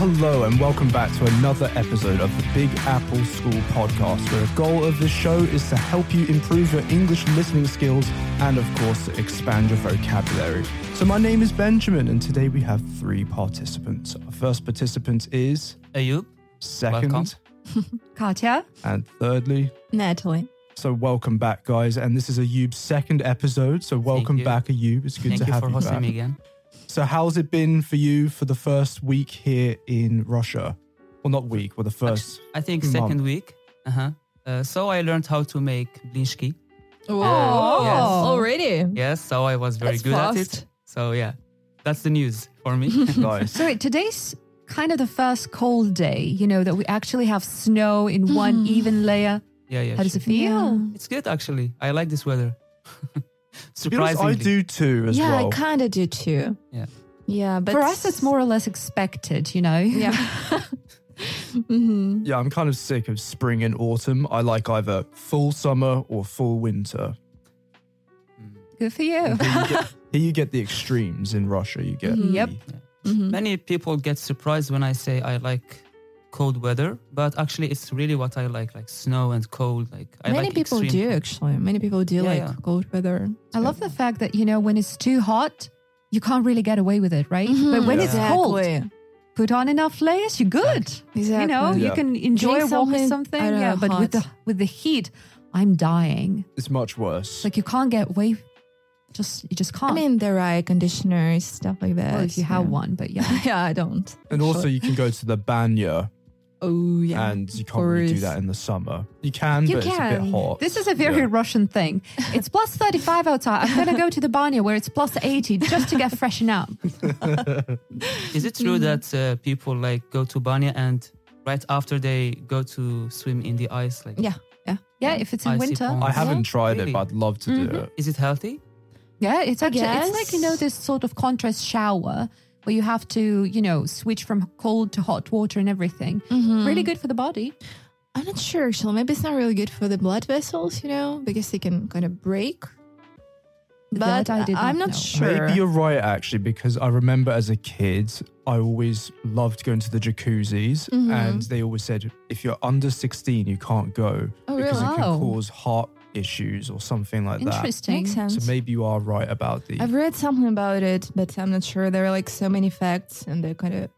Hello, and welcome back to another episode of the Big Apple School podcast, where the goal of this show is to help you improve your English listening skills and, of course, to expand your vocabulary. So, my name is Benjamin, and today we have three participants. Our first participant is Ayub, second, Welcome. Katya. and thirdly. Natalie. So, welcome back, guys. And this is Ayub's second episode. So, welcome back, Ayub. It's good thank to you have for you hosting back. me again. So, how's it been for you for the first week here in Russia? Well, not week, well, the first. I think Month. second week. Uh-huh. Uh, so I learned how to make blinchiki. Oh, Yes. already. Yes, so I was very That's good at it. So yeah, that's the news for me. nice. So wait, today's kind of the first cold day, you know, that we actually have snow in one even layer. yeah, yeah. How does sure. it feel? It's good actually. I like this weather. To be honest, Surprisingly. I do too as yeah, well. I kind of do too. Yeah. Yeah, but For us, it's more or less expected, you know? Yeah. hmm Yeah, I'm kind of sick of spring and autumn. I like either full summer or full winter. Good for you. Here you get, here you get the extremes in Russia. You get Mhm. Yep. the- hmm Many people get surprised when I say I like cold weather, but actually it's really what I like, like snow and cold. Like I Many like people extreme do cold. actually. Many people do Yeah, like yeah. cold weather. I love the fact that, you know, when it's too hot, you can't really get away with it, right? Mhm. But when Yeah. it's cold, Exactly. put on enough layers, you're good. Exactly. You know, Yeah. you can enjoy Drink a walk or something, something. I Yeah, know, but with the with the heat, I'm dying. It's much worse. Like you can't get away. Just you just can't. I mean, there are air conditioners, stuff like that. well, if you have one, but yeah. yeah, I don't. and also, you can go to the banya, Oh, yeah. and you can't really do that in the summer. You can, You but it's a bit hot. This is a very Yeah. Russian thing. It's plus 35 outside. I'm going to go to the banya where it's plus 80 just to get freshen up. Is it true Mm. that uh, people like go to Banya and right after they go to swim in the ice? Like, yeah, yeah. Yeah, if it's in Icy winter. pond. I haven't tried Really? it, but I'd love to do Mhm. it. is it healthy? Yeah, it's actually it's like you know this sort of contrast shower where you have to, you know, switch from cold to hot water and everything. Mhm. Really good for the body. I'm not sure actually. Maybe it's not really good for the blood vessels, you know, because they can kind of break. But That I didn't I'm not not know. sure. Maybe you're right, actually, because I remember as a kid, I always loved going to the jacuzzis, Mhm. and they always said if you're under 16, you can't go Oh, because really? it can Oh. cause heart issues or something like that. Interesting. Makes sense. So maybe you are right about the. I've read something about it, but I'm not sure. There are like so many facts and they kind of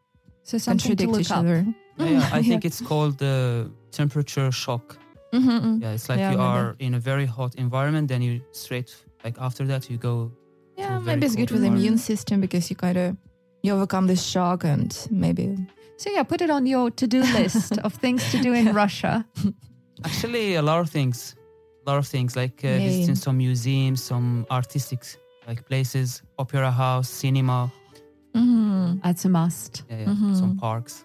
So something to contradict look each up. other. Yeah, yeah, I think it's called the temperature shock. Mm-hmm. Yeah, it's like Yeah, you maybe. are in a very hot environment, then you straight like after that you go. Yeah, very maybe it's good for the immune system because you kind of you overcome this shock and maybe So yeah, put it on your to-do list of things to do in Russia. Actually, a lot of things, a lot of things like uh, Yay. visiting some museums, some artistic like places, opera house, cinema, mm-hmm. That's a must. yeah, yeah, some Mhm. parks.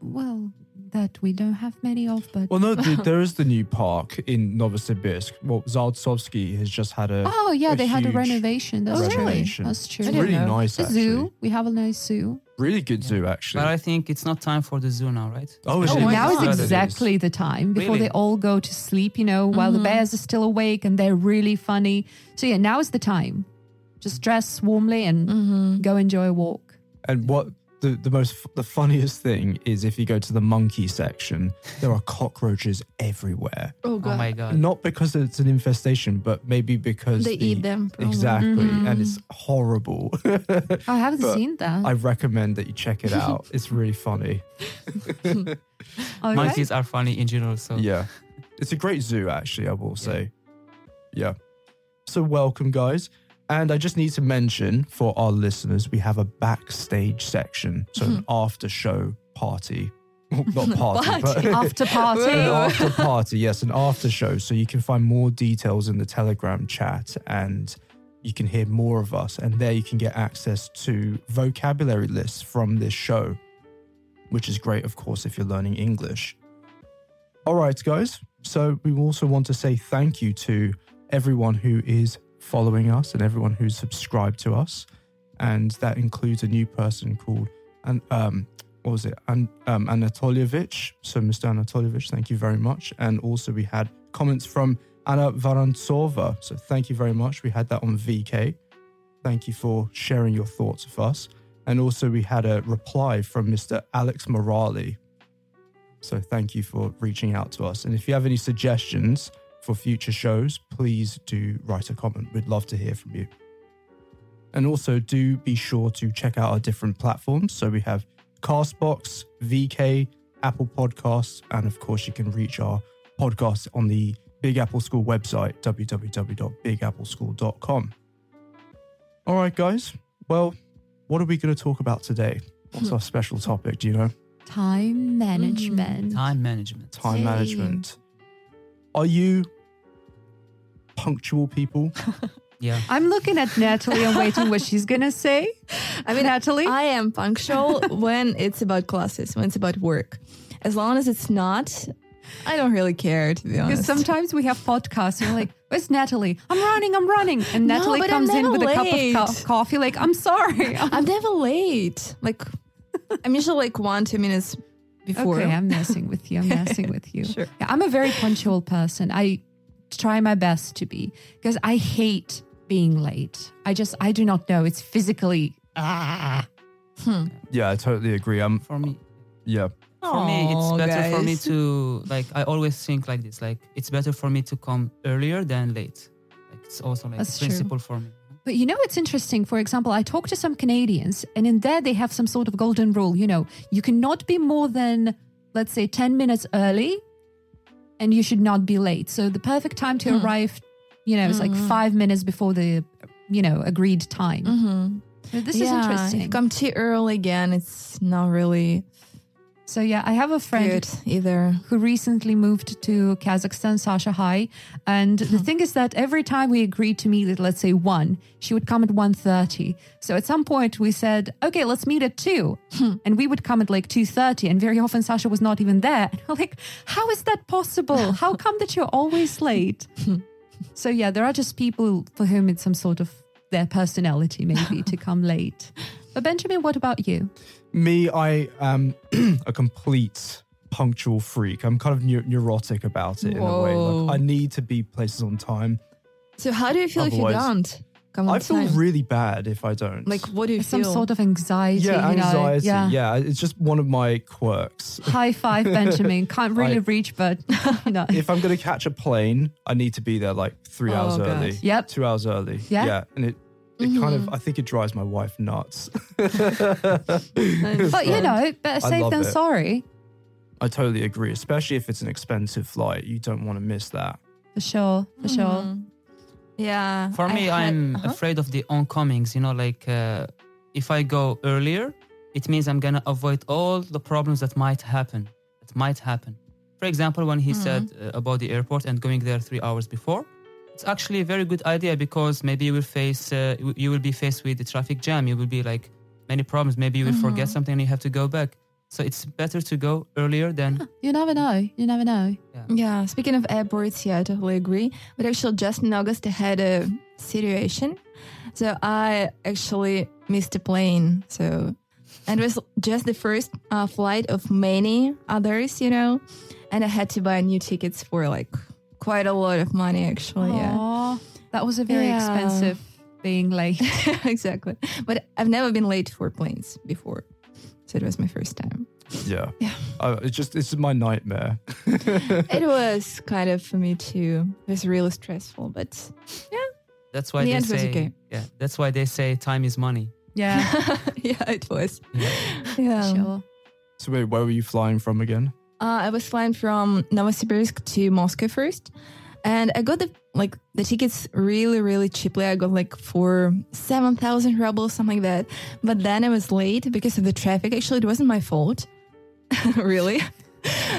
Well, that we don't have many of, but well, no, th- there is the new park in Novosibirsk. Well, Zaeltsovsky has just had a. oh yeah, a they had a renovation. That's renovation. true. That's true. It's I really know. nice, The actually. zoo. We have a nice zoo. Really good zoo, actually. But I think it's not time for the zoo now, right? Oh, is Oh, it? now God. is It is. exactly the time before Really? they all go to sleep, you know, while the Mhm. bears are still awake and they're really funny. So, yeah, now is the time. Just dress warmly and Mm-hmm. go enjoy a walk. And what the, the most the funniest thing is if you go to the monkey section, there are cockroaches everywhere. oh Oh my god! Not because it's an infestation, but maybe because they the- eat them probably. Exactly, and Mhm. it's horrible. I haven't But seen that. I recommend that you check it out. It's really funny. Okay. Monkeys are funny in general, so Yeah, it's a great zoo, actually. I will say. Yeah. So welcome, guys. And I just need to mention for our listeners, we have a backstage section, so an mm-hmm. after show party. Well, not party, Party. but After party. an after party. Yes, an after show. So you can find more details in the Telegram chat and you can hear more of us. And there you can get access to vocabulary lists from this show, which is great, of course, if you're learning English. All right, guys. So we also want to say thank you to everyone who is following us and everyone who's subscribed to us. And that includes a new person called and um what was it? An, um, Anatolievich. So, Mr. Anatolievich, thank you very much. And also, we had comments from Anna Varantsova. So, thank you very much. We had that on VK. Thank you for sharing your thoughts with us. And also, we had a reply from Mr. Alex Morali. So, thank you for reaching out to us. And if you have any suggestions for future shows, please do write a comment. We'd love to hear from you. And also, do be sure to check out our different platforms. So, we have Castbox, VK, Apple Podcasts, and of course, you can reach our podcast on the Big Apple School website, www.bigappleschool.com. All right, guys. Well, what are we going to talk about today? What's our hmm. special topic? Do you know? Time hmm. management. Time management. Time Yay. management. Are you punctual people? Yeah. I'm looking at Natalie and waiting what she's gonna say. I mean, Natalie, I am punctual when it's about classes, when it's about work. As long as it's not, I don't really care, to be honest. because sometimes we have podcasts and you're like, "Where's Natalie? I'm running, I'm running," and Natalie but I'm comes in never with a cup of co- coffee, like, "I'm sorry." I'm never late. Like, I'm usually like one, two minutes before. Okay, I'm messing with you. I'm messing with you. Sure. Yeah, I'm a very punctual person. I try my best to be because I hate being late. I just, I do not know. It's physically. Ah. yeah, I totally agree. Um, For me, yeah, for me, it's Aw, better for me to like. I always think like this. Like, it's better for me to come earlier than late. Like, it's also like That's a true. principle for me. But you know what's interesting? For example, I talked to some Canadians, and in there they have some sort of golden rule. You know, you cannot be more than, let's say, 10 minutes early, and you should not be late. So the perfect time to Hmm. arrive, you know, is like Mhm. five minutes before the, you know, agreed time. Mm-hmm. So this yeah, is If interesting. you come too early again, it's not really So yeah, I have a friend good either. who recently moved to Kazakhstan, Sasha Hai. And the uh-huh. thing is that every time we agreed to meet at, let's say, 1, she would come at 1.30. So at some point we said, okay, let's meet at 2. Hmm. And we would come at like 2.30. And very often Sasha was not even there. And we're like, how is that possible? How come that you're always late? Hmm. so yeah, there are just people for whom it's some sort of their personality maybe to come late. But Benjamin, what about you? me, I am um, a complete punctual freak. I'm kind of neu- neurotic about it in a way. Whoa. Like, I need to be places on time. So how do you feel if you Otherwise- don't come on I feel time? really bad if I don't. like, what do you Some feel? sort of anxiety. yeah, you know? anxiety. Yeah. yeah, it's just one of my quirks. High five, Benjamin. Can't really I- reach, but you know. if I'm going to catch a plane, I need to be there like three Oh, hours God. early. Yep. Two hours early. Yeah. Yeah. And it, it kind Mm-hmm. of, I think it drives my wife nuts. But you know, better safe than it. sorry. I totally agree, especially if it's an expensive flight. You don't want to miss that. For sure. For sure. Mhm. Yeah. For me, had- I'm uh-huh. afraid of the oncomings. You know, like uh, if I go earlier, it means I'm gonna avoid all the problems that might happen. That might happen. For example, when he said uh, about the airport and going there three hours before, it's actually a very good idea because maybe you will face, uh, you- you will be faced with the traffic jam. You will be like many problems. Maybe you will forget something and you have to go back. So it's better to go earlier than You never know. You never know. Yeah, speaking of airports, yeah, I totally agree. But actually, just in August, I had a situation. So I actually missed a plane. So, and it was just the first uh, flight of many others, you know. And I had to buy new tickets for like quite a lot of money, actually. Yeah, that was a very Yeah. expensive being late. exactly. But I've never been late for planes before. So it was my first time. Yeah. Yeah. Uh, it's just, it's my nightmare. it was kind of for me too. It was really stressful, but yeah. that's why The they end was say okay. yeah. That's why they say time is money. Yeah, yeah, it was. Yeah. Yeah. sure. So, wait, where were you flying from again? Uh, I was flying from Novosibirsk to Moscow first, and I got the like the tickets really really cheaply. I got like for seven thousand rubles, something like that. But then I was late because of the traffic. Actually, it wasn't my fault, really.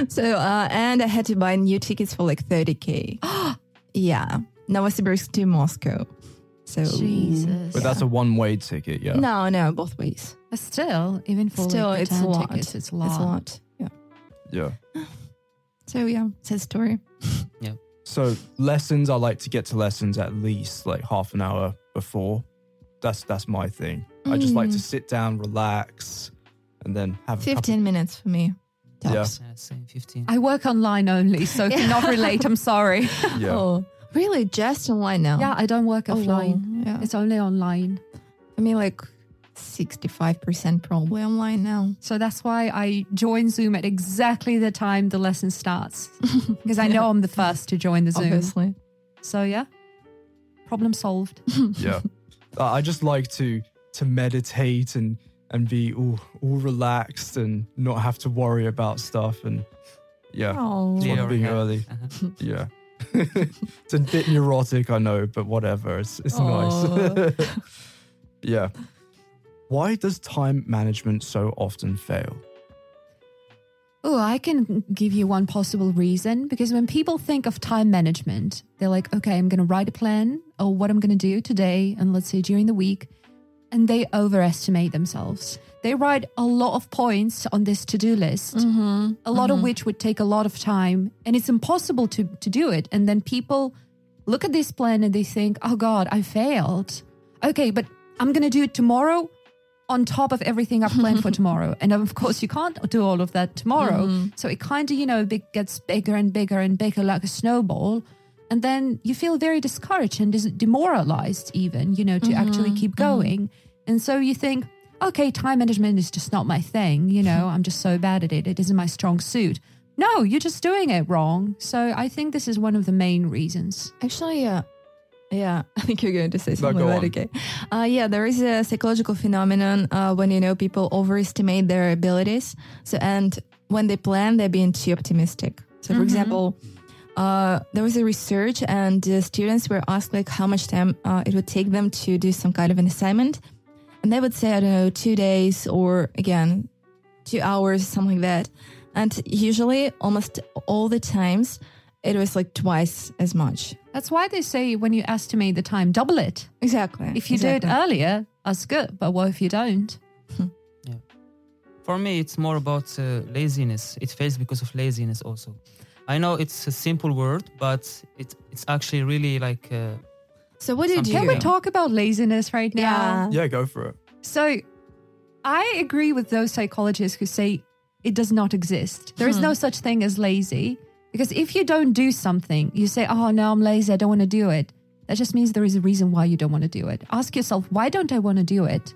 So uh, and I had to buy new tickets for like thirty k. yeah, Novosibirsk to Moscow. So Jesus. But that's a one way ticket, yeah. no, no, both ways. But still, even for Still, like, it's a tickets, it's a lot. It's a lot. Yeah. Yeah. So yeah, sad story. Yeah. So lessons, I like to get to lessons at least like half an hour before. That's that's my thing. I just like to Mm. sit down, relax, and then have a couple- Fifteen minutes for me. Yeah. Tops. Yeah, same 15. I work online only, so cannot relate. I'm sorry. Yeah. Oh, really? Just online now? Yeah, I don't work Oh, wow. offline. Yeah. It's only online. I mean, like 65% probably online now. So that's why I join Zoom at exactly the time the lesson starts because I know I'm the first to join the Zoom. Obviously. So yeah, problem solved. yeah. Uh, I just like to to meditate and and be all all relaxed and not have to worry about stuff and yeah. Oh. That's Clear what being head. early. Uh-huh. Yeah. it's a bit neurotic, I know, but whatever. It's it's Aw. nice. yeah. Why does time management so often fail? Oh, I can give you one possible reason because when people think of time management, they're like, okay, I'm going to write a plan or what I'm going to do today and let's say during the week. And they overestimate themselves. They write a lot of points on this to do list, Mm-hmm. a lot of which would take a lot of time and it's impossible to, to do it. And then people look at this plan and they think, oh God, I failed. Okay, but I'm going to do it tomorrow on top of everything I've planned for tomorrow. And of course, you can't do all of that tomorrow. Mm-hmm. So it kind of, you know, gets bigger and bigger and bigger like a snowball. And then you feel very discouraged and demoralized, even, you know, to mm-hmm. actually keep mm-hmm. going. And so you think, okay, time management is just not my thing. You know, I'm just so bad at it. It isn't my strong suit. No, you're just doing it wrong. So I think this is one of the main reasons. Actually, yeah. Yeah, I think you're going to say something about it. Okay. Uh, yeah, there is a psychological phenomenon uh, when you know people overestimate their abilities. So, and when they plan, they're being too optimistic. So, for example, uh, there was a research, and the students were asked like how much time uh, it would take them to do some kind of an assignment, and they would say I don't know two days or again two hours, something like that. And usually, almost all the times, it was like twice as much. That's why they say when you estimate the time, double it. Exactly. If you exactly. do it earlier, that's good. But what if you don't? For me, it's more about uh, laziness. It fails because of laziness also. I know it's a simple word, but it, it's actually really like uh, So what did Some- you? Can we talk about laziness right now? Yeah. Yeah, go for it. So I agree with those psychologists who say it does not exist. There is no such thing as lazy. Because if you don't do something, you say, oh, no, I'm lazy. I don't want to do it. That just means there is a reason why you don't want to do it. Ask yourself, why don't I want to do it?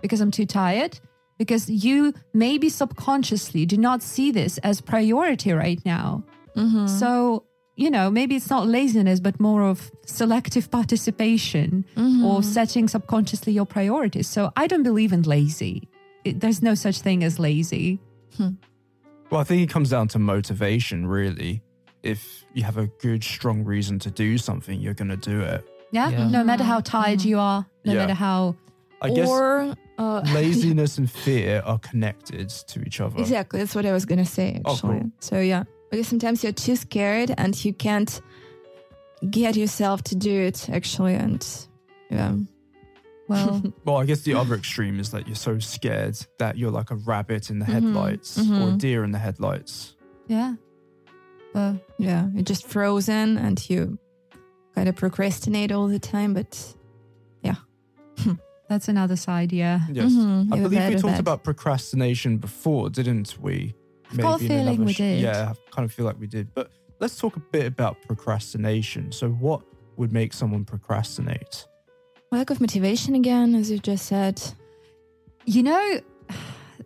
Because I'm too tired? Because you maybe subconsciously do not see this as priority right now. Mm-hmm. So, you know, maybe it's not laziness, but more of selective participation mm-hmm. or setting subconsciously your priorities. So I don't believe in lazy. It, there's no such thing as lazy. Hmm. Well, I think it comes down to motivation, really. If you have a good, strong reason to do something, you're going to do it. Yeah. Yeah. No matter how tired you are, no Yeah. matter how. I guess or uh, laziness and fear are connected to each other. exactly that's what I was gonna say. Oh, Actually, cool. so yeah, because sometimes you're too scared and you can't get yourself to do it. Actually, and yeah, Well, Well, I guess the other extreme is that you're so scared that you're like a rabbit in the headlights or a mhm. deer in the headlights. yeah. Well, yeah, you're just frozen and you kind of procrastinate all the time. But yeah. that's another side. Yeah. Yes. Mhm, I you're believe bad we talked that. about procrastination before, didn't we? I've got a in feeling another we sh- did. Yeah, I kind of feel like we did. But let's talk a bit about procrastination. So, what would make someone procrastinate? Lack of motivation again, as you just said. You know,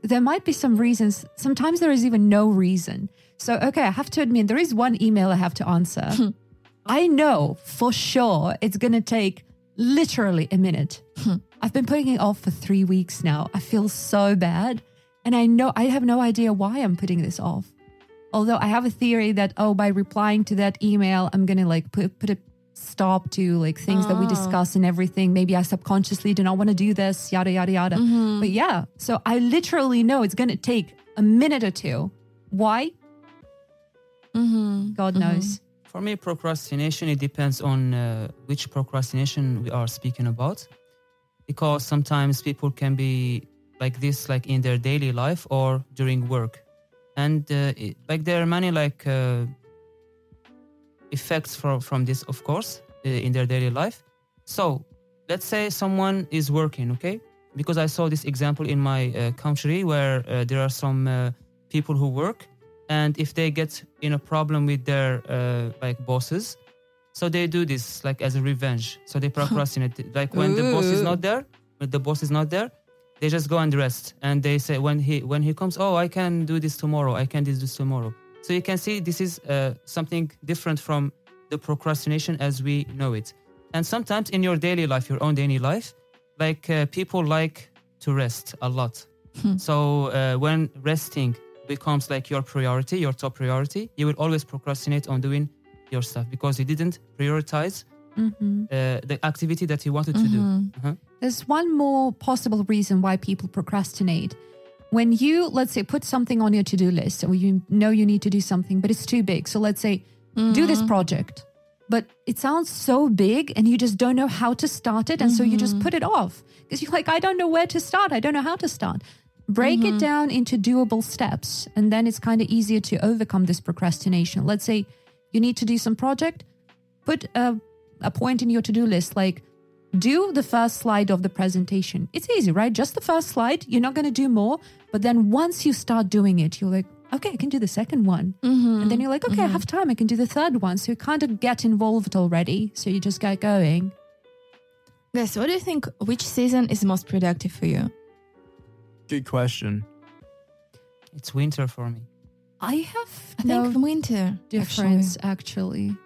there might be some reasons. Sometimes there is even no reason. So, okay, I have to admit, there is one email I have to answer. I know for sure it's going to take literally a minute. I've been putting it off for three weeks now. I feel so bad. And I know I have no idea why I'm putting this off. Although I have a theory that, oh, by replying to that email, I'm going to like put, put a stop to like things that we Oh. discuss and everything. Maybe I subconsciously do not want to do this, yada, yada, yada. But yeah, so I literally know it's going to take a minute or two. Why? Mm-hmm. God knows. For me, procrastination, it depends on uh, which procrastination we are speaking about. Because sometimes people can be like this, like in their daily life or during work. And uh, it, like there are many like uh, effects from, from this, of course, uh, in their daily life. So let's say someone is working, okay? Because I saw this example in my uh, country where uh, there are some uh, people who work and if they get in a problem with their uh, like bosses so they do this like as a revenge. So they procrastinate. Like when the boss is not there when the boss is not there they just go and rest. And they say when he when he comes oh i can do this tomorrow. I can do this tomorrow so you can see this is uh, something different from the procrastination as we know it and sometimes in your daily life your own daily life like uh, people like to rest a lot so uh, when resting becomes like your priority your top priority you will always procrastinate on doing your stuff because you didn't prioritize Mhm. uh, the activity that you wanted to do Uh-huh. There's one more possible reason why people procrastinate. When you, let's say, put something on your to do list or you know you need to do something, but it's too big. So let's say, do this mm-hmm. project, but it sounds so big and you just don't know how to start it. And so you just mm-hmm. put it off because you're like, I don't know where to start. I don't know how to start. Break it mm-hmm. down into doable steps. And then it's kind of easier to overcome this procrastination. Let's say you need to do some project, put a, a point in your to do list like, do the first slide of the presentation. It's easy, right? Just the first slide. You're not going to do more. But then once you start doing it, you're like, okay, I can do the second one. Mm-hmm. And then you're like, okay, I mm-hmm. have time. I can do the third one. So you kind of get involved already. So you just get going. Guys, what do you think? Which season is most productive for you? Good question. it's winter for me I have I no think winter. difference, actually.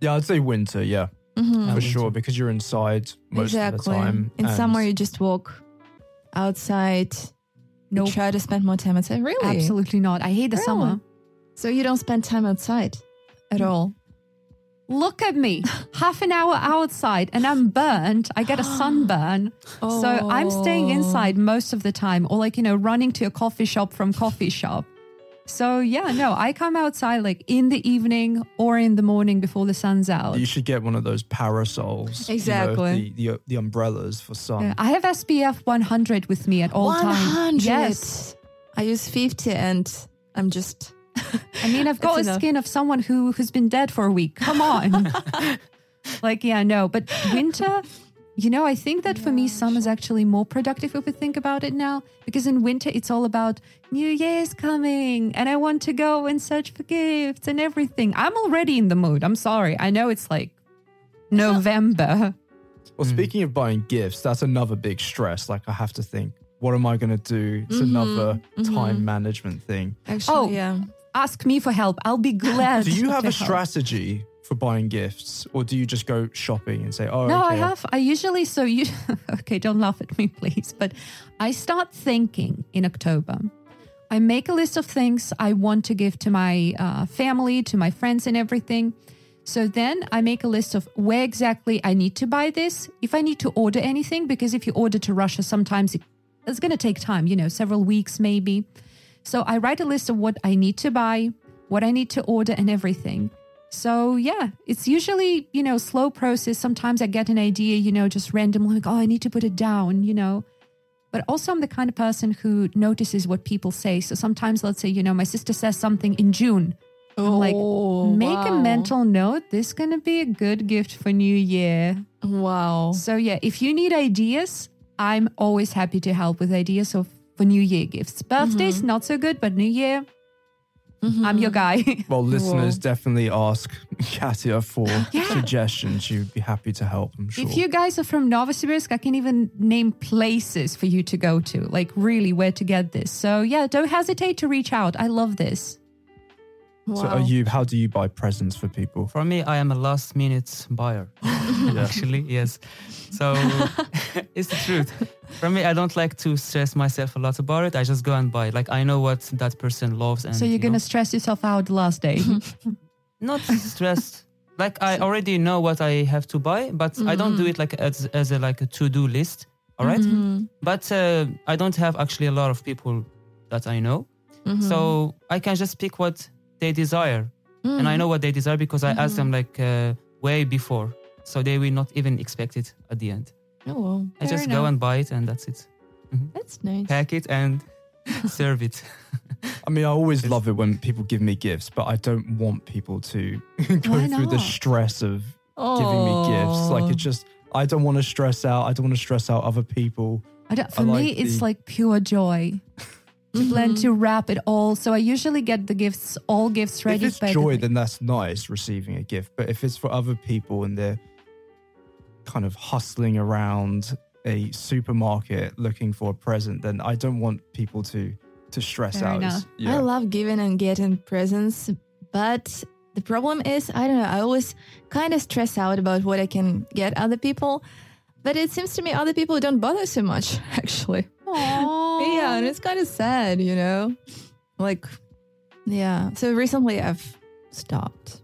Yeah, I'd say winter. Yeah, Mm-hmm. For sure, because you're inside most exactly. of the time. In and- summer, you just walk outside. Nope. You try to spend more time outside. Really? Absolutely not. I hate the Really? summer. So you don't spend time outside at all. Look at me, half an hour outside and I'm burnt. I get a sunburn. So I'm staying Oh. inside most of the time or like, you know, running to a coffee shop from coffee shop. So yeah, no, I come outside like in the evening or in the morning before the sun's out. You should get one of those parasols. you know, Exactly. the, the the umbrellas for sun. Yeah, I have SPF 100 with me at all times. 100. Yes. I use 50 and I'm just. I mean, I've got That's a enough. skin of someone who who's been dead for a week. Come on. like, yeah, no, but winter, you know, I think that for me, summer is actually more productive if we think about it now, because in winter it's all about New Year's coming, and I want to go and search for gifts and everything. I'm already in the mood. I'm sorry. I know it's like November. Well, hmm. speaking of buying gifts, that's another big stress. Like I have to think, what am I going to do? It's mm-hmm, another mm-hmm. time management thing. Actually, Oh. yeah. Ask me for help. I'll be glad. Do you have to a help. strategy for buying gifts, or do you just go shopping and say, "Oh, No, okay, I have. I usually so you okay. Don't laugh at me, please. But I start thinking in October. I make a list of things I want to give to my uh, family, to my friends, and everything. So then I make a list of where exactly I need to buy this. If I need to order anything, because if you order to Russia, sometimes it, it's going to take time. You know, several weeks maybe. So I write a list of what I need to buy, what I need to order, and everything. So yeah, it's usually, you know, slow process. Sometimes I get an idea, you know, just randomly like, oh, I need to put it down, you know. But also I'm the kind of person who notices what people say. So sometimes let's say, you know, my sister says something in June. I'm like, Oh, make a mental note. This is gonna be a good gift for New Year. Wow. So yeah, if you need ideas, I'm always happy to help with ideas of for New Year gifts. Birthdays, mm-hmm. not so good, but New Year, Mm-hmm. I'm your guy. Well, listeners definitely ask Katya for Yeah. suggestions. She'd be happy to help. I'm sure. If you guys are from Novosibirsk, I can even name places for you to go to, like really where to get this. So yeah, don't hesitate to reach out. I love this. Wow. so, are you? How do you buy presents for people? For me, I am a last minute buyer. Actually, yes. So it's the truth. For me, I don't like to stress myself a lot about it. I just go and buy. Like I know what that person loves, and so you're you gonna know, stress yourself out the last day. not stressed. Like I already know what I have to buy, but I don't do it like as as a like a to do list. All right? Mm-hmm. but uh, I don't have actually a lot of people that I know, Mm-hmm. so I can just pick what they desire, and I mm-hmm. know what they desire because I asked them mm-hmm. like uh, way before, so they will not even expect it at the end. Oh, well. I Fair just go and buy it, and that's it. Mm-hmm. That's nice. Pack it and serve it. I mean, I always love it when people give me gifts, but I don't want people to go through the stress of giving me gifts. Like it's just, I don't want to stress out. I don't want to stress out other people. I don't, for I me, like it's like pure joy. To blend mm-hmm. to wrap it all. So I usually get the gifts, all gifts ready. if it's by the joy, way. then that's nice receiving a gift. But if it's for other people and they're kind of hustling around a supermarket looking for a present, then I don't want people to to stress Fair out. Yeah. I love giving and getting presents, but the problem is, I don't know, I always kind of stress out about what I can get other people. But it seems to me other people don't bother so much, actually. Aww. Yeah, and it's kind of sad, you know? Like, yeah. So recently I've stopped.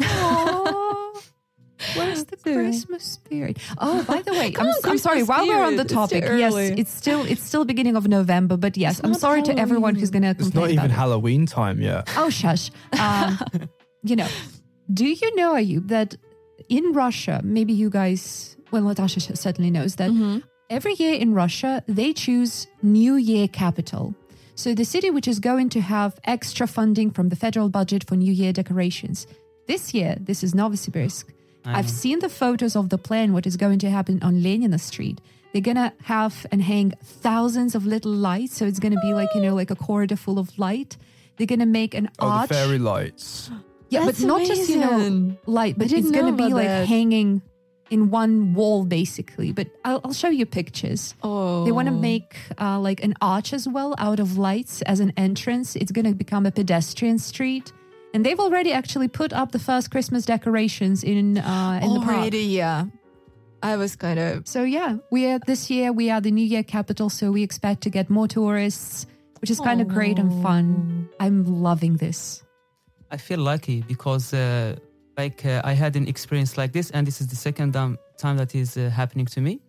Aw. Where's the Yeah. Christmas spirit? Oh, by the way, Come I'm, on, I'm sorry. Christmas While we're on the spirit. It's topic, yes, it's still it's still beginning of November, but yes, It's I'm not sorry to everyone who's going to It's not even about it. Halloween time yet. Oh, shush. Um, you know, do you know, Ayub, that in Russia, maybe you guys, well, Natasha certainly knows that Mm-hmm. Every year in Russia, they choose New Year capital. So the city which is going to have extra funding from the federal budget for New Year decorations. This year, this is Novosibirsk. I I've know. seen the photos of the plan, what is going to happen on Lenina Street. They're going to have and hang thousands of little lights. So it's going to be like, you know, like a corridor full of light. They're going to make an Oh, arch. the fairy lights. Yeah, That's but not just you know amazing. light, but didn't it's going to be about like that. hanging in one wall basically. But I'll, I'll show you pictures. Oh. They want to make uh, like an arch as well out of lights as an entrance. It's going to become a pedestrian street, and they've already actually put up the first Christmas decorations in uh, in the park. Already, yeah. I was kind of. So yeah, we are this year we are the New Year capital, so we expect to get more tourists, which is kind of great and fun. I'm loving this. I feel lucky because uh, like uh, I had an experience like this, and this is the second um, time that is uh, happening to me.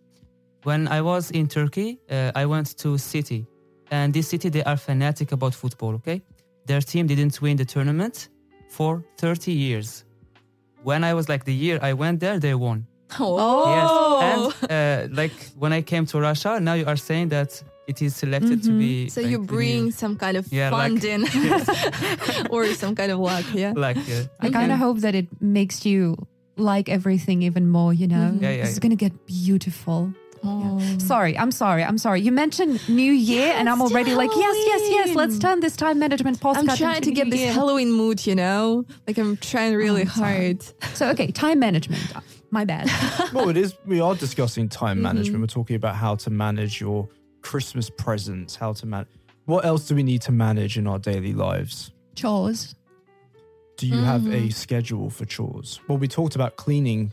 When I was in Turkey, uh, I went to a city, and this city they are fanatic about football. Okay, their team didn't win the tournament for 30 years. When I was like the year I went there, they won. Oh. Yes, and uh, like when I came to Russia, now you are saying that it is selected to be. So like, you bring new- some kind of Yeah, like- funding or some kind of luck, yeah? like uh, I kind of hope that it makes you like everything even more. You know, Yeah, yeah, this is gonna get beautiful. Oh. Sorry, I'm sorry, I'm sorry. You mentioned New Year, and I'm Yes, already like, yes, yes, yes. Let's turn this time management podcast. I'm trying to get this Halloween mood, you know? Like I'm trying really I'm hard. So okay, time management. My bad. well, it is. We are discussing Mm-hmm. time management. We're talking about how to manage your Christmas presents. How to manage. What else do we need to manage in our daily lives? Chores. Do you have Mm-hmm. a schedule for chores? Well, we talked about cleaning.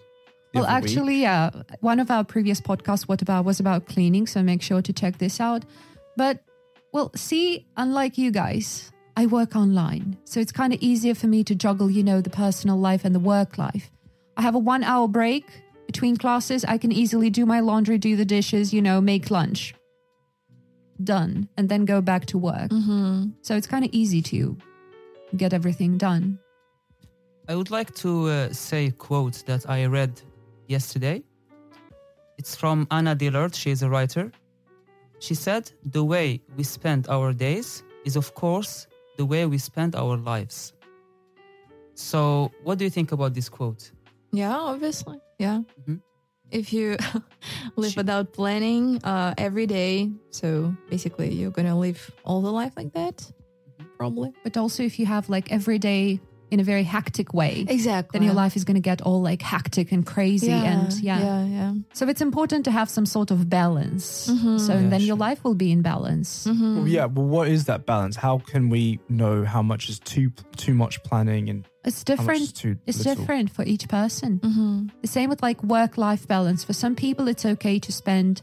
Well, other week. actually, yeah. One of our previous podcasts, what about, was about cleaning. So make sure to check this out. But, well, see, unlike you guys, I work online. So it's kind of easier for me to juggle, you know, the personal life and the work life. I have a one hour break between classes. I can easily do my laundry, do the dishes, you know, make lunch. Done. And then go back to work. Mm-hmm. So it's kind of easy to get everything done. I would like to uh, say a quote that I read yesterday. It's from Anna Dillard. She is a writer. She said, The way we spend our days is, of course, the way we spend our lives. So, what do you think about this quote? Yeah, obviously. Yeah. Mhm. If you live without planning uh, every day, so basically you're gonna live all the life like that, probably. But also, if you have like every day in a very hectic way, Exactly. then your life is going to get all like hectic and crazy. and yeah. yeah, yeah. So it's important to have some sort of balance. Mhm. So Yeah, then your life will be in balance. Mhm. Well, yeah. Well, what is that balance? How can we know how much is too too much planning and It's how much is different. It's little? different for each person. Mhm. The same with like work life balance. For some people, it's okay to spend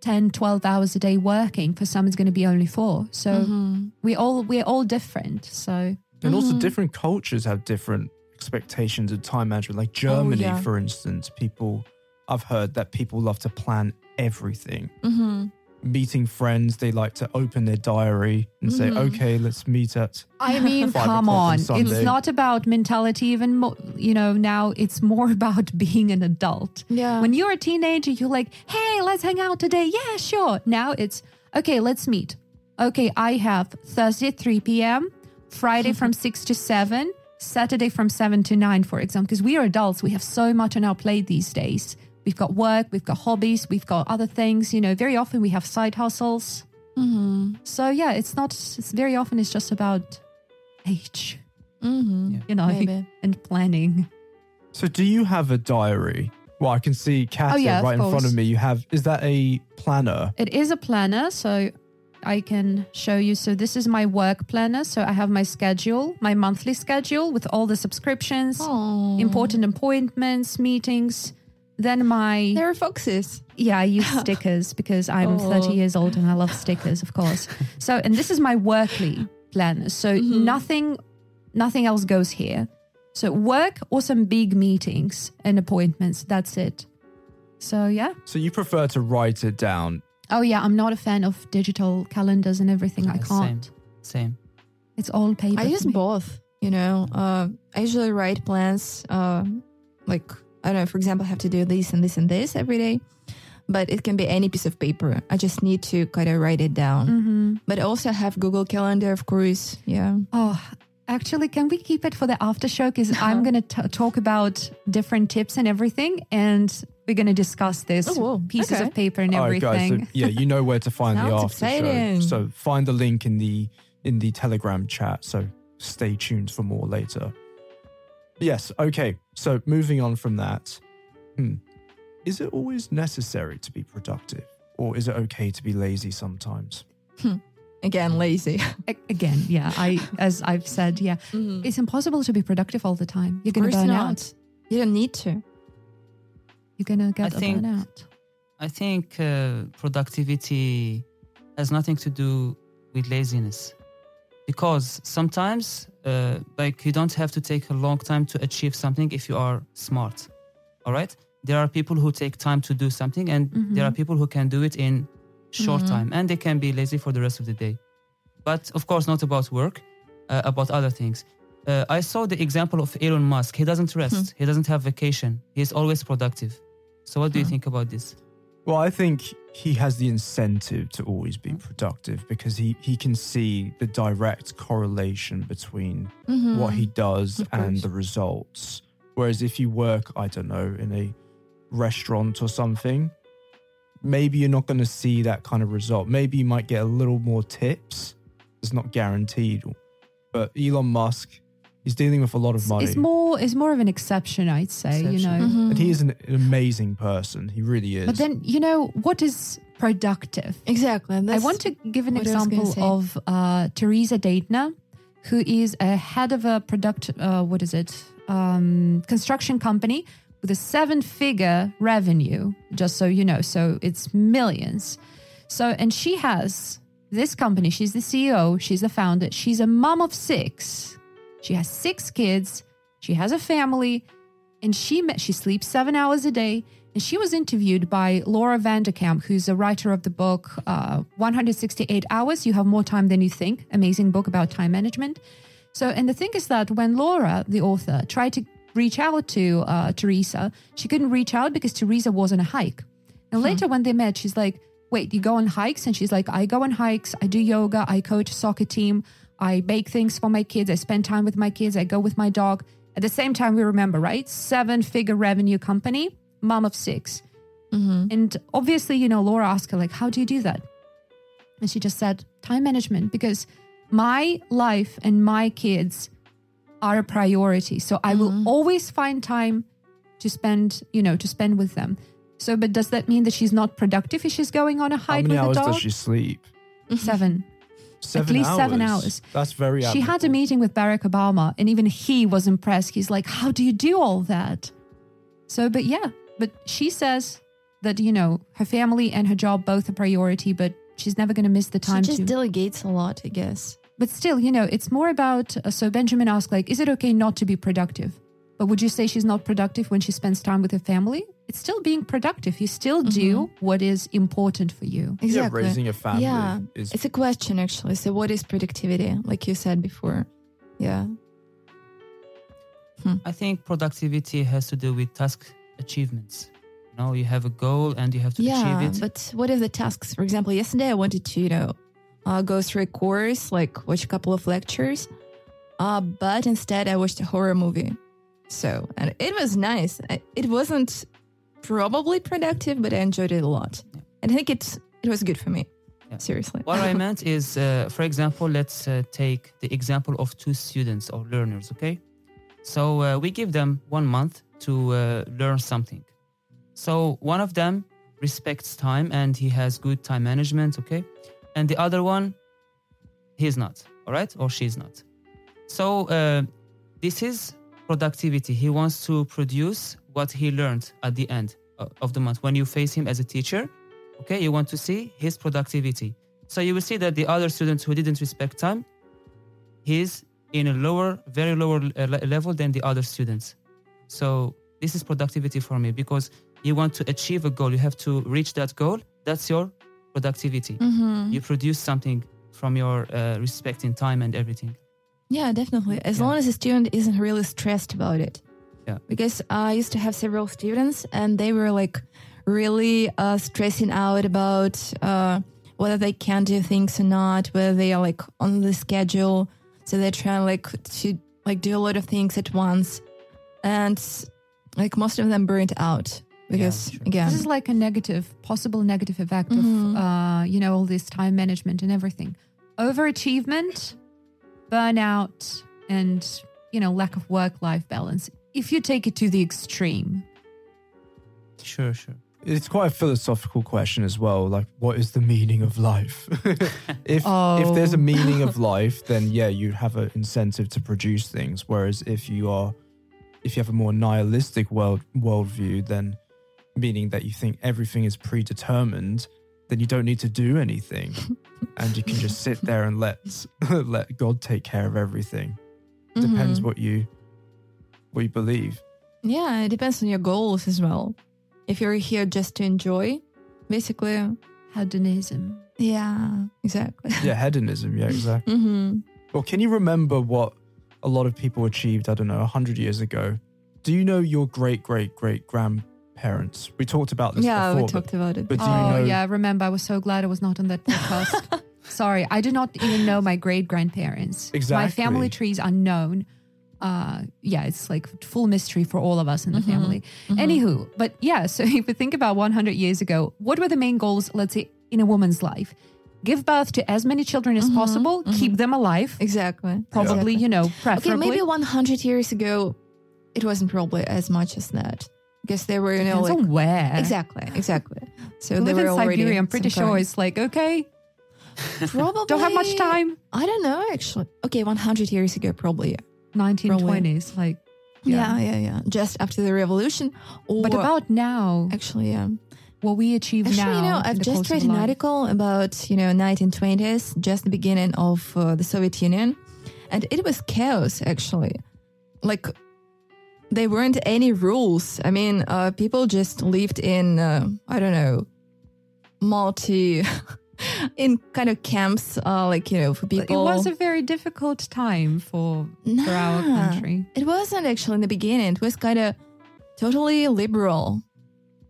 10, 12 hours a day working. For some, it's going to be only four. So Mhm. we all, we're all different. So And also, Mhm. different cultures have different expectations of time management. Like Germany, yeah. for instance, people, I've heard that people love to plan everything. Mhm. Meeting friends, they like to open their diary and say, Mhm. okay, let's meet at. I mean, Five come on on. It's not about mentality, even more, you know, now it's more about being an adult. Yeah. When you're a teenager, you're like, hey, let's hang out today. Yeah, sure. Now it's, okay, let's meet. Okay, I have Thursday at 3 p.m., Friday from 6 to 7, Saturday from 7 to 9, for example. Because we are adults, we have so much on our plate these days. We've got work, we've got hobbies, we've got other things. You know, very often we have side hustles. Mhm. So, yeah, it's not, it's very often it's just about age, Mhm. Yeah. you know, Maybe. and planning. So, do you have a diary Well, I can see Katya Oh, yeah, right in front of me. You have, is that a planner? It is a planner, so I can show you. So this is my work planner. So I have my schedule, my monthly schedule with all the subscriptions, Oh, important appointments, meetings. Then my There are foxes. yeah, I use stickers because I'm 30 Oh. years old and I love stickers, of course. So and this is my workly planner. So Mm-hmm. nothing nothing else goes here. So work or some big meetings and appointments. That's it. So yeah. So you prefer to write it down. Oh yeah, I'm not a fan of digital calendars and everything. I can't. Same. Same. It's all paper. I use both. You know, uh, I usually write plans. Uh, like I don't know, for example, I have to do this and this and this every day, but it can be any piece of paper. I just need to kind of write it down. Mhm. But I also have Google Calendar, of course. Yeah. Oh, actually, can we keep it for the after show? Because I'm going to talk about different tips and everything, and we're going to discuss this Oh, whoa. pieces Okay. of paper and All right, everything. guys. So, yeah, you know where to find the after exciting. show. So find the link in the in the Telegram chat. So stay tuned for more later. Yes. Okay. So moving on from that, hmm, is it always necessary to be productive, or is it okay to be lazy sometimes? Again, lazy. Again, yeah, I as I've said, yeah, it's impossible to be productive all the time. You're Mm-hmm. going Of to burn not. out. You don't need to. You're going to get a think- burnout. I think uh, productivity has nothing to do with laziness. Because sometimes uh, like you don't have to take a long time to achieve something if you are smart all right there are people who take time to do something and there are people who can do it in short time and they can be lazy for the rest of the day. But of course not about work uh, about other things. Uh, i saw the example of elon musk. He doesn't rest. He doesn't have vacation. He's always productive so what do you hmm. think about this Well, I think he has the incentive to always be hmm. productive because he, he can see the direct correlation between mm-hmm. what he does Of and course. the results. Whereas if you work, I don't know, in a restaurant or something, maybe you're not going to see that kind of result. Maybe you might get a little more tips. It's not guaranteed. But Elon Musk, he's dealing with a lot of money. It's more it's more of an exception, I'd say. You know, Mm-hmm. and he is an, an amazing person. He really is. but then you know what is productive? Exactly. and I want to give an what I was gonna example of uh, Theresa Daytner, who is a head of a product. Uh, what is it? Um, construction company with a seven-figure revenue. Just so you know, so it's millions. So, and she has this company. She's the CEO. She's the founder. She's a mom of six. She has six kids. She has a family, and she met, she sleeps seven hours a day. And she was interviewed by Laura Vanderkam, who's a writer of the book uh, 168 Hours. You have more time than you think. Amazing book about time management. So, and the thing is that when Laura, the author, tried to reach out to uh, Theresa, she couldn't reach out because Theresa was on a hike. And later, when they met, she's like, Wait, you go on hikes? And she's like, I go on hikes, I do yoga, I coach a soccer team, I bake things for my kids, I spend time with my kids, I go with my dog. At the same time, we remember, right? Seven figure revenue company, mom of 6 mm-hmm. And obviously, you know, Laura asked her, like, how do you do that? And she just said, time management, because my life and my kids are a priority. So I will mm-hmm. always find time to spend, you know, to spend with them. So, but does that mean that she's not productive if she's going on a How hike many with hours a dog? does she sleep? Mm-hmm. Seven. Seven least hours. seven hours. That's very She had a meeting with Barack Obama, and even he was impressed. He's like, How do you do all that? So, but yeah, but she says that, you know, her family and her job both a priority, but she's never going to miss the time she just to. delegates a lot, I guess. but still, you know, it's more about. Uh, so, Benjamin asked, like, is it okay not to be productive? But would you say she's not productive when she spends time with her family? It's still being productive. You still do what is important for you. Exactly. Yeah, raising a family Yeah, is it's a question actually. So, what is productivity? Like you said before. Yeah. I think productivity has to do with task achievements. You know, you have a goal and you have to yeah, achieve it. but what are the tasks? For example, yesterday I wanted to, you know, uh, go through a course, like watch a couple of lectures, uh, but instead I watched a horror movie. So, and it was nice. It wasn't probably productive, but I enjoyed it a lot. And I think it's it was good for me. Yeah. Seriously. What I meant is, uh, for example, let's uh, take the example of two students or learners, okay? So uh, we give them one month to uh, learn something. So one of them respects time and he has good time management, okay? And the other one, he's not, all right? Or she's not. So uh, this is productivity. He wants to produce what he learned at the end of the month. When you face him as a teacher, okay, you want to see his productivity. So you will see that the other students who didn't respect time, he's in a lower, very lower uh, level than the other students. So this is productivity for me because you want to achieve a goal, you have to reach that goal. That's your productivity. Mm-hmm. You produce something from your uh, respect in time and everything. Yeah, definitely. As Yeah. long as a student isn't really stressed about it. Yeah. Because I used to have several students and they were like really uh, stressing out about uh, whether they can do things or not, whether they are like on the schedule. So they're trying like to like do a lot of things at once. And like most of them burnt out because sure. again, This is like a negative, possible negative effect of, uh, you know, all this time management and everything. Overachievement, burnout, and, you know, lack of work life balance. If you take it to the extreme, Sure, sure. It's quite a philosophical question as well. Like, what is the meaning of life? if if oh. there's a Oh. meaning of life, then yeah, you have an incentive to produce things. Whereas if you are, if you have a more nihilistic world worldview, then meaning that you think everything is predetermined, then you don't need to do anything, and you can just sit there and let let God take care of everything. Depends Mhm. what you what you believe. yeah, it depends on your goals as well. If you're here just to enjoy, basically, hedonism. yeah, exactly. Yeah, hedonism. Yeah, exactly. mm-hmm. Well, can you remember what a lot of people achieved, I don't know, 100 years ago? Do you know your great, great, great grandparents? We talked about this Yeah, before. we talked about it. but do oh, you know- yeah. Remember, I was so glad I was not on that podcast. Sorry, I do not even know my great grandparents. Exactly. My family tree is unknown. Uh, yeah, it's like full mystery for all of us in the Mhm. family. Anywho, but yeah, so if we think about 100 years ago, what were the main goals, let's say, in a woman's life? Give birth to as many children as possible, keep them alive, Exactly. probably, Exactly. you know, preferably. Okay, maybe 100 years ago, it wasn't probably as much as that. Because they were, you know, Depends like. where. Exactly, exactly. So We they were in already. Siberia. I'm pretty sure it's like, okay, Probably. don't have much time. I don't know, actually. Okay, 100 years ago, probably. Yeah. 1920s, like, Yeah, yeah, yeah. yeah. Just after the revolution. Or But about now, Actually, yeah. what we achieve Actually, now. you know, I've just read an article about, you know, 1920s, just the beginning of uh, the Soviet Union. And it was chaos, actually. Like, there weren't any rules. I mean, uh, people just lived in, uh, I don't know, multi, in kind of camps, uh, like, you know, for people. It was a very difficult time for for our country. It wasn't actually in the beginning. It was kind of totally liberal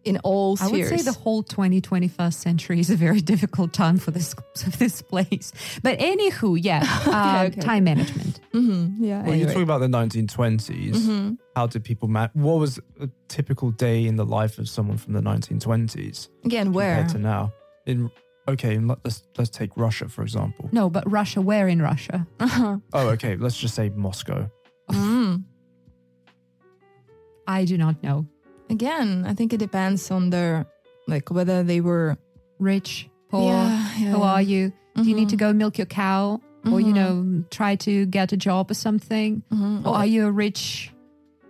in all spheres. I would say the whole 20, 21st century is a very difficult time for this for this place. But anywho, yeah, uh, okay. time management. hmm Yeah. Well, you're talking about the 1920s. Mhm. How did people man? What was a typical day in the life of someone from the 1920s Again, where? compared to now? In okay, in, let's let's take Russia for example. No, but Russia, where in Russia? Uh-huh. Oh, okay. Let's just say Moscow. Mm. I do not know. Again, I think it depends on their like whether they were Rich, poor, Yeah, yeah, who are you? Do you need to Mhm. go milk your cow? Or, you Mhm. know, try to get a job or something? Mhm. Or are you a rich,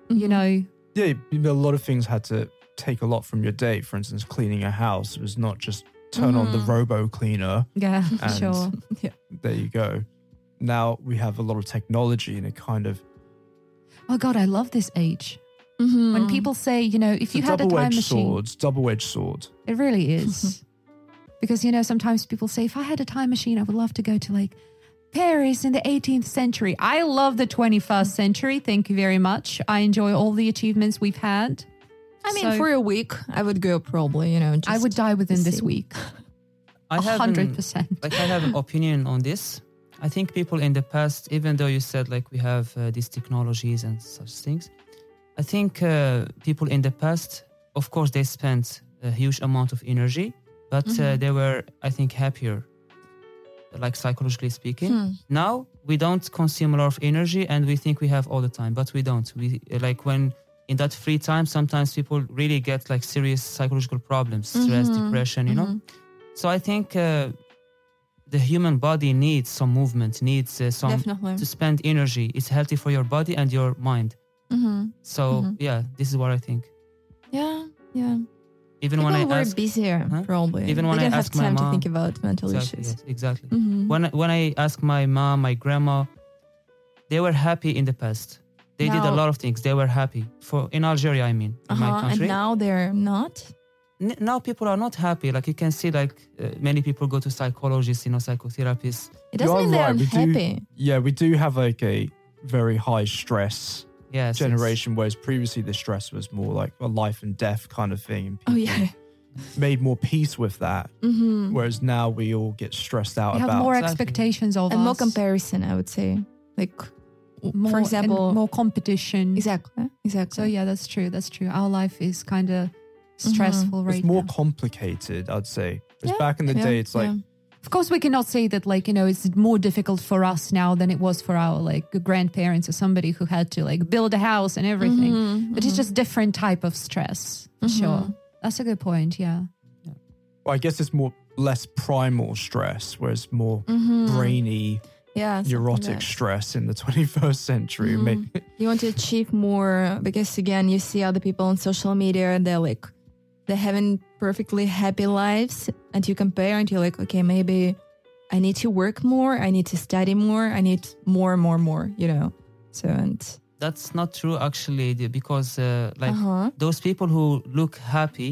you Mhm. know, Yeah, a lot of things had to take a lot from your day. For instance, cleaning a house was not just turn on the robo cleaner. yeah, And sure. there you go. Now we have a lot of technology and it kind of Oh God, I love this age. Mhm. When people say, you know, if it's you a had a time double-edged machine, sword. Double-edged sword. it really is. because you know, sometimes people say, if I had a time machine, I would love to go to like Paris in the 18th century. I love the 21st century. Thank you very much. I enjoy all the achievements we've had. I mean, So- for a week, I would go probably. You know, just I would die within this week. I A have hundred an- percent. like I have an opinion on this. I think people in the past, even though you said like we have uh, these technologies and such things, I think uh, people in the past, of course, they spent a huge amount of energy, but uh, Mhm. they were, I think, happier, like psychologically speaking. Hmm. Now we don't consume a lot of energy, and we think we have all the time, but we don't. We like when in that free time, sometimes people really get like serious psychological problems, stress, Mhm, depression, you know. mhm. So I think uh, the human body needs some movement, needs uh, some Definitely. to spend energy. It's healthy for your body and your mind. Hmm So Mhm. yeah, this is what I think. Yeah, yeah. Even People when I were ask, busier, Huh? probably. Even when they I didn't have ask my time to think about mental exactly, issues. yes, exactly. Mhm. When when I ask my mom, my grandma, they were happy in the past. They did a lot of things. They were happy for in Algeria. I mean, in my Uh-huh, country. And now they're not. Now people are not happy. Like you can see, like uh, many people go to psychologists, you know, psychotherapists. It doesn't are mean they're right, we do- unhappy. Yeah, we do have like a very high stress Yes, generation, whereas previously the stress was more like a life and death kind of thing. And Oh yeah. made more peace with that. hmm Whereas now we all get stressed out We have about more Exactly. expectations of And more comparison, I would say. Like, More- for and example, more competition. exactly, exactly. So yeah, that's true. That's true. Our life is kind of stressful right it's more now. complicated, I'd say. Because Yeah, back in the Yeah, day, it's like yeah. Of course, we cannot say that like you know it's more difficult for us now than it was for our like grandparents or somebody who had to like build a house and everything. Mhm, But it's mhm. just different type of stress. For Sure, that's a good point. Yeah. well, I guess it's more less primal stress, whereas more Mhm. brainy, yeah, neurotic like that. stress in the 21st century. Mhm. You want to achieve more because again you see other people on social media and they're like they're having perfectly happy lives and you compare and you're like okay maybe i need to work more i need to study more i need more more more you know so and That's not true actually, because uh, like uh-huh. those people who look happy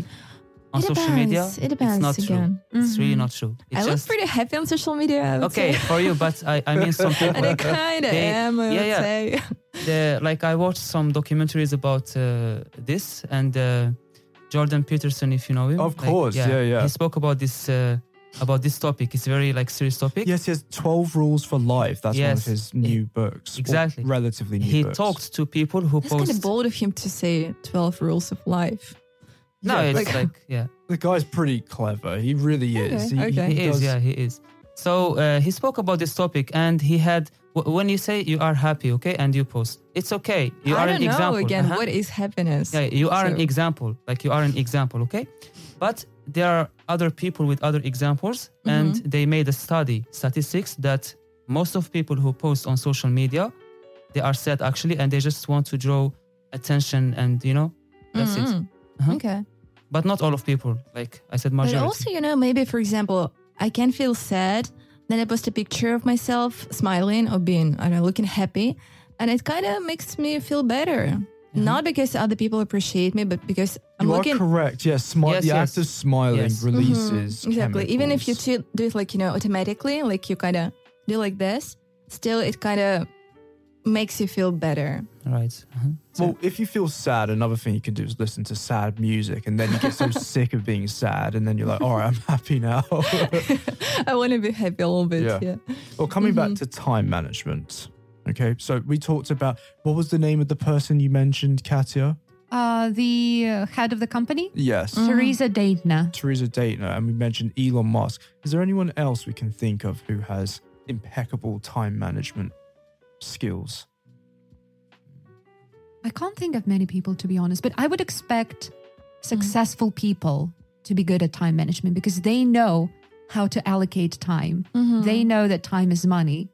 on it social depends. media, it depends it's not true. again It's really Mhm. not true. It's i look pretty happy on social media okay say. for you, but I, I mean some people. and i kind of am i yeah, yeah. the, like I watched some documentaries about uh, this and uh, Jordan Peterson, if you know him. Of Like, course, yeah, yeah. He spoke about this uh, about this topic. It's very like serious topic. yes, he has 12 rules for life. That's one of his new books. or Exactly. relatively new He books. talked to people who it's kind of bold of him to say 12 rules of life No, Yeah, it's like- like, yeah, The guy's pretty clever. He really is. Okay, He, okay. he is. does- Yeah, he is. So uh, he spoke about this topic, and he had w- when you say you are happy, okay, and you post, it's okay. You i are don't an know example. again Uh-huh. what is happiness Yeah, you are an example. Like you are an example, okay? But there are other people with other examples, and Mm-hmm. they made a study, statistics that most of people who post on social media, they are sad actually, and they just want to draw attention, and you know, that's it. Mhm. Uh-huh. Okay. But not all of people. Like I said, But also, you know, maybe for example, I can feel sad, then I post a picture of myself smiling or being, I don't know, looking happy, and it kind of makes me feel better. Not because other people appreciate me, but because I'm You looking are correct. Yes, smi- Yes, the yes. act of smiling Yes. releases Mhm, exactly. Even if you do, do it like you know automatically, like you kind of do like this, still it kind of makes you feel better. right. Uh-huh. So- Well, if you feel sad, another thing you can do is listen to sad music, and then you get so sick of being sad, and then you're like, "All right, I'm happy now." I want to be happy a little bit. Yeah. Yeah. well, coming back Mm-hmm. to time management. Okay, so we talked about what was the name of the person you mentioned, Katya? Uh, the uh, head of the company, Yes, Mm. Theresa Daytner. Theresa Daytner, and we mentioned Elon Musk. Is there anyone else we can think of who has impeccable time management skills? I can't think of many people to be honest, but I would expect successful people to be good at time management because they know how to allocate time. Mm-hmm. They know that time is money.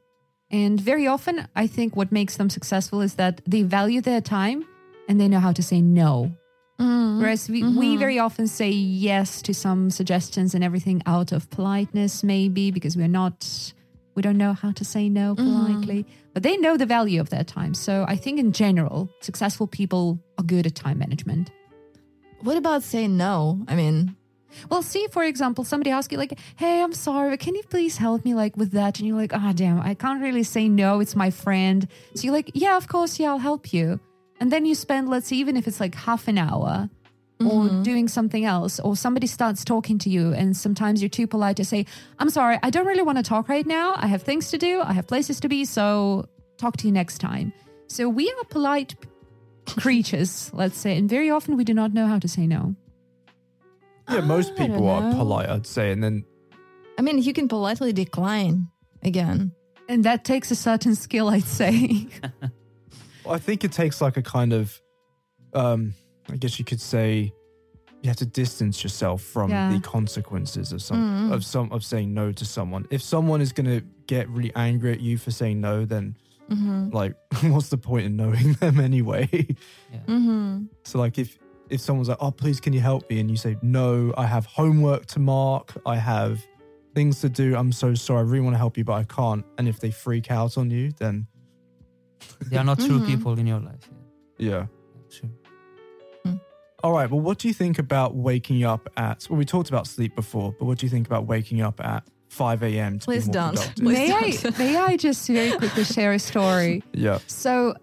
And very often, I think what makes them successful is that they value their time and they know how to say no. Mm-hmm. Whereas we, we very often say yes to some suggestions and everything out of politeness, maybe because we're not, we don't know how to say no politely, but they know the value of their time. So I think in general, successful people are good at time management. What about saying no? I mean, Well, see, for example, somebody asks you like, "Hey, I'm sorry, but can you please help me like with that?" And you're like, "Ah, damn, I can't really say no. It's my friend." So you're like, "Yeah, of course, yeah, I'll help you." And then you spend, let's say, even if it's like half an hour or doing something else, or somebody starts talking to you, and sometimes you're too polite to say, "I'm sorry, I don't really want to talk right now. I have things to do. I have places to be. So talk to you next time." So we are polite creatures, let's say, and very often we do not know how to say no. Yeah, most people are polite, I'd say, and then I mean, you can politely decline again. And that takes a certain skill, I'd say. I think it takes like a kind of um, I guess you could say, you have to distance yourself from Yeah. the consequences of some Mm. of some of saying no to someone. If someone is going to get really angry at you for saying no, then Mm-hmm. like, what's the point in knowing them anyway? Mm-hmm. so like, if if someone's like, "Oh, please, can you help me?" and you say, "No, I have homework to mark. I have things to do. I'm so sorry. I really want to help you, but I can't." And if they freak out on you, then They are not true Mhm. people in your life. Yeah, yeah. true. All right. Well, what do you think about waking up at? Well, we talked about sleep before, but what do you think about waking up at 5 a.m. to Please be more don't. May I, don't. may I just very quickly share a story? Yeah. So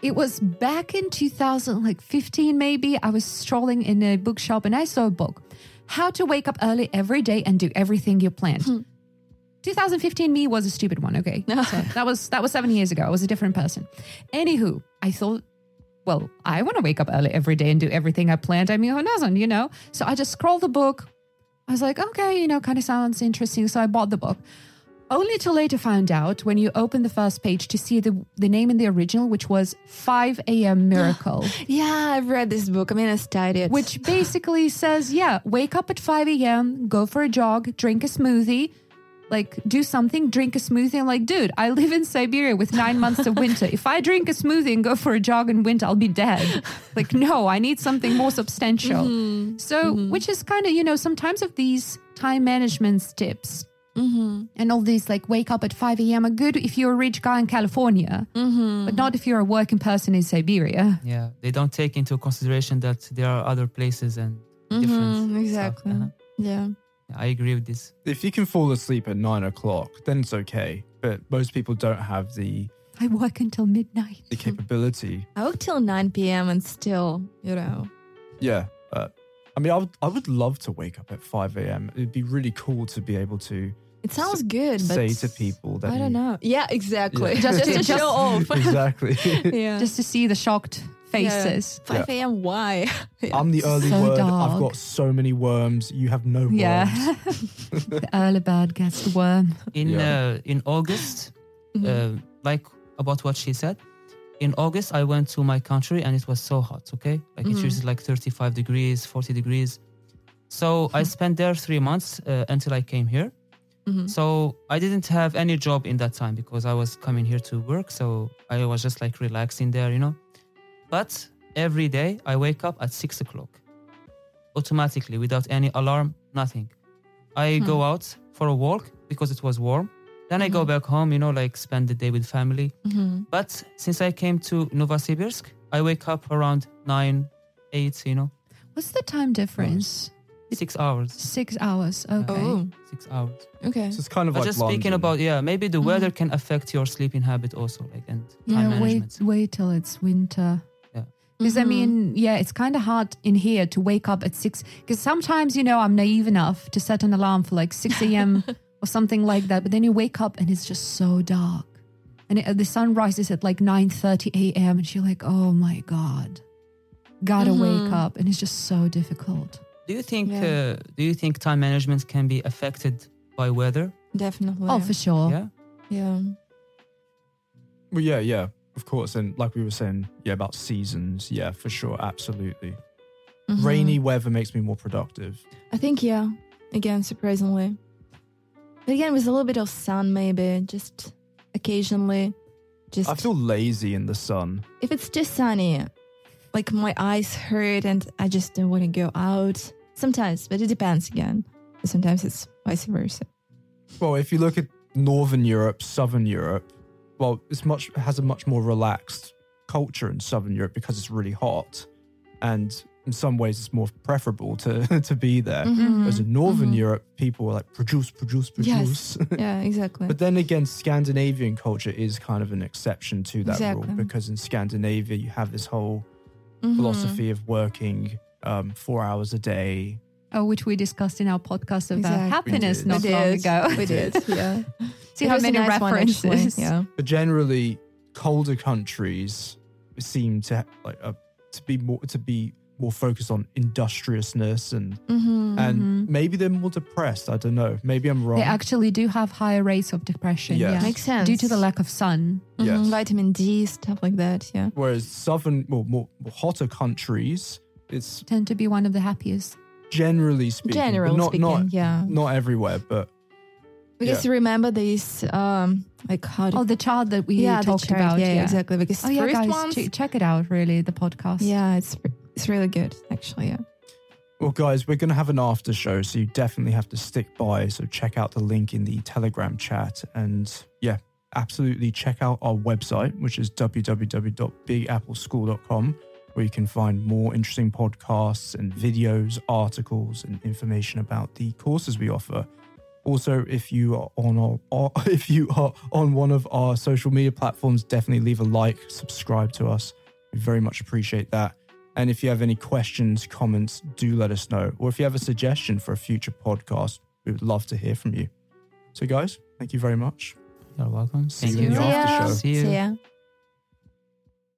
it was back in 2000, like 15 maybe. I was strolling in a bookshop and I saw a book, How to Wake Up Early Every Day and Do Everything You Planned. Hmm. 2015 me was a stupid one. Okay, so that was that was seven years ago. I was a different person. Anywho, I thought, well, I want to wake up early every day and do everything I planned. I mean, who doesn't, you know? So I just scrolled the book. I was like, okay, you know, kind of sounds interesting. So I bought the book. Only to later find out when you open the first page to see the the name in the original, which was 5 a.m. Miracle, Yeah, I've read this book. I mean, I studied it. which basically says, yeah, wake up at 5 a.m., go for a jog, drink a smoothie, like do something, drink a smoothie. I'm like, dude, I live in Siberia with nine months of winter. If I drink a smoothie and go for a jog in winter, I'll be dead. Like, no, I need something more substantial. So, which is kind of, you know, sometimes of these time management tips Mm-hmm. and all these like wake up at 5 a.m. are good if you're a rich guy in California, Mm-hmm. but not if you're a working person in Siberia. Yeah, they don't take into consideration that there are other places and different. Mhm, stuff. exactly. Uh-huh. Yeah. Yeah, I agree with this. If you can fall asleep at nine o'clock, then it's okay. But most people don't have the I work until midnight. the capability. I work till 9 p.m. and still, you know. Yeah. But I mean, I would I would love to wake up at 5 a.m. It'd be really cool to be able to It sounds good, but say to people that I don't you- know. Yeah, exactly. Yeah. Just, Just- to just- show off. exactly. yeah. Just to see the shocked faces. 5 a.m. Why? Yeah. I'm the early So bird. I've got so many worms. You have no worms. Yeah. the early bird gets the worm. In Yeah. uh, in August, Mhm. uh, like about what she said, in August I went to my country and it was so hot. Okay, like Mhm. it usually like 35 degrees, 40 degrees. So I spent there three months uh, until I came here. Mhm. So I didn't have any job in that time because I was coming here to work. So I was just like relaxing there, you know. But every day I wake up at six o'clock, automatically without any alarm, nothing. I hmm. go out for a walk because it was warm. Then I go mm-hmm. back home, you know, like spend the day with family. Mhm. But since I came to Novosibirsk, I wake up around nine, eight, you know, What's the time difference? six hours. Six hours. Okay. Oh, Six hours. okay. So it's kind of But like just speaking London. about yeah, maybe the mm-hmm. weather can affect your sleeping habit also, like and time Yeah, wait, wait till it's winter. Yeah. Because I Mhm. mean, yeah, it's kind of hard in here to wake up at six. Because sometimes, you know, I'm naive enough to set an alarm for like 6 a.m. or something like that. But then you wake up and it's just so dark. And it, the sun rises at like 9.30 a.m. And you're like, oh my God, gotta wake Mhm. up. And it's just so difficult. Do you think Yeah. uh, do you think time management can be affected by weather? Definitely. Oh, for sure. Yeah. yeah. Well, yeah, yeah, of course. And like we were saying, yeah, about seasons. Yeah, for sure. Absolutely. Mhm. Rainy weather makes me more productive. I think, yeah. Again, surprisingly. But again, with a little bit of sun, maybe, just occasionally. Just I feel lazy in the sun. if it's just sunny, like my eyes hurt and I just don't want to go out. Sometimes, but it depends again. Sometimes it's vice versa. Well, if you look at Northern Europe, Southern Europe, well, it's much has a much more relaxed culture in Southern Europe because it's really hot, and in some ways it's more preferable to to be there. Mhm. Whereas in Northern Mhm. Europe, people are like produce, produce, Yes. produce. yeah, exactly. But then again, Scandinavian culture is kind of an exception to that Exactly. rule because in Scandinavia you have this whole Mhm. philosophy of working um, four hours a day. Oh, which we discussed in our podcast about Exactly. happiness not long ago. We did, yeah. See It how many nice one, references. Yeah. But generally, colder countries seem to like uh, to be more to be more focused on industriousness and Mm-hmm. and maybe they're more depressed. I don't know. Maybe I'm wrong. They actually do have higher rates of depression. Yes. Yeah. Makes sense. Due to the lack of sun. Mhm, Yes. Vitamin D, stuff like that. Yeah. Whereas southern, well, more, more hotter countries, it's Tend to be one of the happiest. generally speaking, Generally not speaking, not yeah. not everywhere, but Because Yeah. remember this, um, like how? Oh, the chart that we yeah, talked chart. about. Yeah, Yeah, exactly. Because Oh yeah, first guys, ones, che- check it out. Really, the podcast. yeah, it's it's really good actually. Yeah. Well, guys, we're going to have an after show, so you definitely have to stick by. So check out the link in the Telegram chat. And yeah, absolutely check out our website, which is www.bigappleschool.com, where you can find more interesting podcasts and videos, articles, and information about the courses we offer. Also, if you are on our, or if you are on one of our social media platforms, definitely leave a like, subscribe to us. We very much appreciate that. And if you have any questions, comments, do let us know. Or if you have a suggestion for a future podcast, we would love to hear from you. So, guys, thank you very much. You're welcome. See Thank you in you. the after show. See you. See ya.